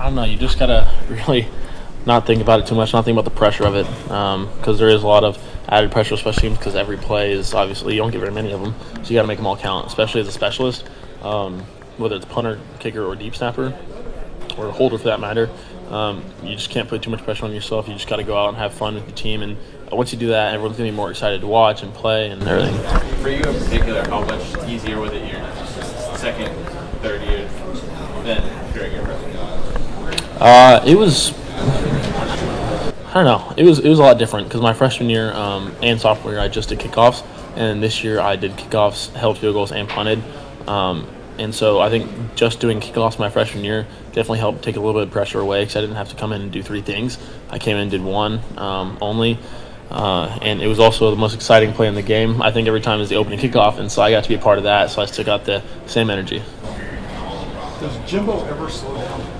I don't know. You just gotta really not think about it too much. Not think about the pressure of it, because there is a lot of added pressure, especially because every play is obviously you don't get very many of them, so you got to make them all count. Especially as a specialist, um, whether it's punter, kicker, or deep snapper, or holder for that matter. Um, you just can't put too much pressure on yourself. You just got to go out and have fun with the team. And once you do that, everyone's gonna be more excited to watch and play and everything. For you in particular, how much easier was it your second, third year than during your freshman? Uh, it was. I don't know. It was it was a lot different because my freshman year um, and sophomore year I just did kickoffs, and this year I did kickoffs, held field goals, and punted. Um, and so I think just doing kickoffs my freshman year definitely helped take a little bit of pressure away because I didn't have to come in and do three things. I came in and did one um, only. Uh, and it was also the most exciting play in the game. I think every time is the opening kickoff, and so I got to be a part of that. So I still got the same energy. Does Jimbo ever slow down?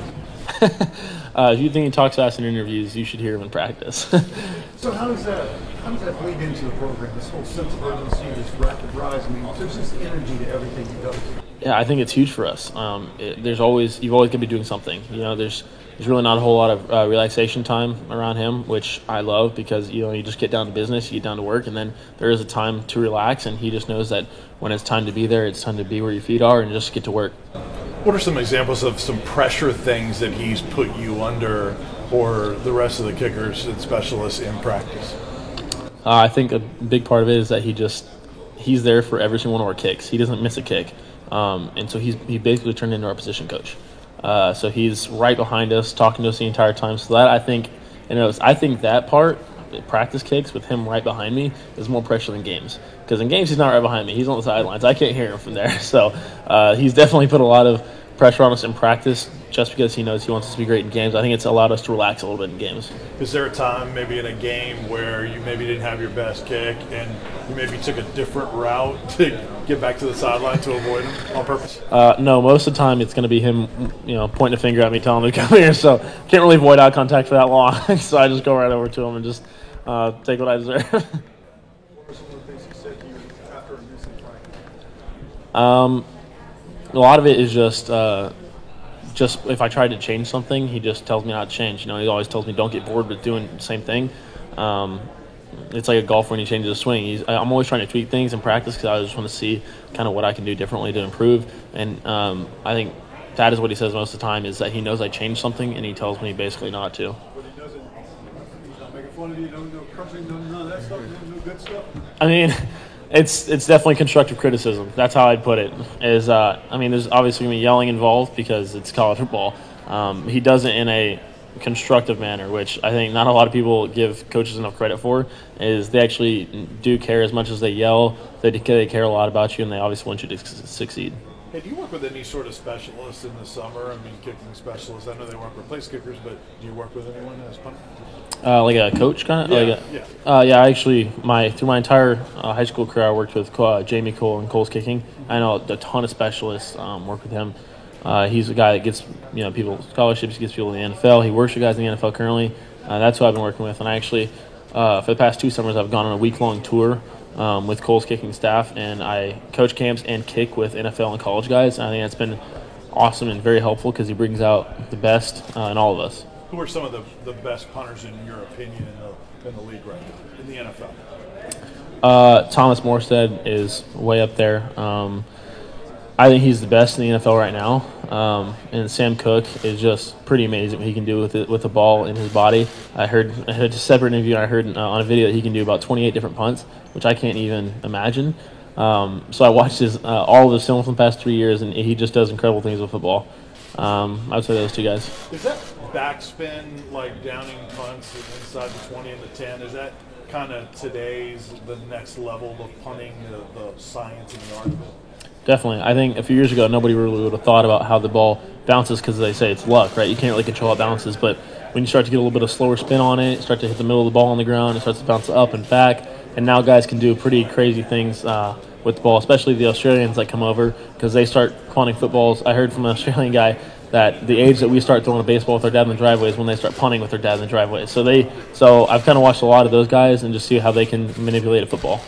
Uh, if you think he talks fast in interviews, you should hear him in practice. So how does that how does that bleed into the program? This whole sense of urgency, this rapid rise. I mean, there's just energy to everything he does. yeah, I think it's huge for us. Um, it, there's always you've always got to be doing something. You know, there's there's really not a whole lot of uh, relaxation time around him, which I love because you know you just get down to business, you get down to work, and then there is a time to relax, and he just knows that when it's time to be there, it's time to be where your feet are and just get to work. What are some examples of some pressure things that he's put you under or the rest of the kickers and specialists in practice? Uh, I think a big part of it is that he just he's there for every single one of our kicks. He doesn't miss a kick, um, and so he's he basically turned into our position coach. Uh, so he's right behind us, talking to us the entire time. So that I think, you know, I think that part, practice kicks with him right behind me, is more pressure than games. Because in games he's not right behind me; he's on the sidelines. I can't hear him from there. So uh, he's definitely put a lot of pressure on us in practice, just because he knows he wants us to be great in games. I think it's allowed us to relax a little bit in games. Is there a time maybe in a game where you maybe didn't have your best kick and you maybe took a different route to get back to the sideline to avoid him on purpose? Uh, no, most of the time it's going to be him, you know, pointing a finger at me, telling me to come here. So can't really avoid eye contact for that long. so I just go right over to him and just uh, take what I deserve. What are some of the things he said to you after a um, a lot of it is just, uh, just if I try to change something, he just tells me not to change. You know, he always tells me don't get bored with doing the same thing. Um, it's like a golfer when he changes a swing. He's, I'm always trying to tweak things in practice because I just want to see kind of what I can do differently to improve. And um, I think that is what he says most of the time is that he knows I changed something and he tells me basically not to. But he doesn't. He's not making fun of you. No, no cursing, no none of that stuff. No, no good stuff. I mean, it's it's definitely constructive criticism. That's how I'd put it. Is uh, I mean, there's obviously gonna be yelling involved because it's college football. Um, he does it in a constructive manner, which I think not a lot of people give coaches enough credit for. Is they actually do care as much as they yell. They they care a lot about you, and they obviously want you to succeed. Hey, do you work with any sort of specialists in the summer? I mean, kicking specialists. I know they work with place kickers, but do you work with anyone as punter? Uh, like a coach kind of. Yeah, like a, yeah. Uh, yeah, I actually, my through my entire uh, high school career, I worked with uh, Jamie Kohl and Kohl's Kicking. I know a ton of specialists um, work with him. Uh, he's a guy that gets you know people scholarships, gets people in the NFL. He works with guys in the NFL currently. Uh, that's who I've been working with, and I actually, uh, for the past two summers, I've gone on a week long tour um, with Kohl's Kicking staff, and I coach camps and kick with NFL and college guys. And I think that's been awesome and very helpful because he brings out the best uh, in all of us. Who are some of the, the best punters in your opinion in the in the league right now in the NFL? Uh, Thomas Morstead is way up there. Um, I think he's the best in the NFL right now. Um, and Sam Koch is just pretty amazing what he can do with it with the ball in his body. I heard I heard a separate interview. I heard uh, on a video that he can do about 28 different punts, which I can't even imagine. Um, so I watched his uh, all of his film from the past three years, and he just does incredible things with football. Um, I would say those two guys. Is that backspin like downing punts inside the twenty and the ten? Is that kind of today's the next level of punting, the, the science and the art of it? Definitely. I think a few years ago, nobody really would have thought about how the ball bounces because they say it's luck, right? You can't really control how it bounces. But when you start to get a little bit of slower spin on it, start to hit the middle of the ball on the ground, it starts to bounce up and back. And now guys can do pretty crazy things uh, with the ball, especially the Australians that come over because they start punting footballs. I heard from an Australian guy that the age that we start throwing a baseball with our dad in the driveway is when they start punting with their dad in the driveway. So they, so I've kind of watched a lot of those guys and just see how they can manipulate a football.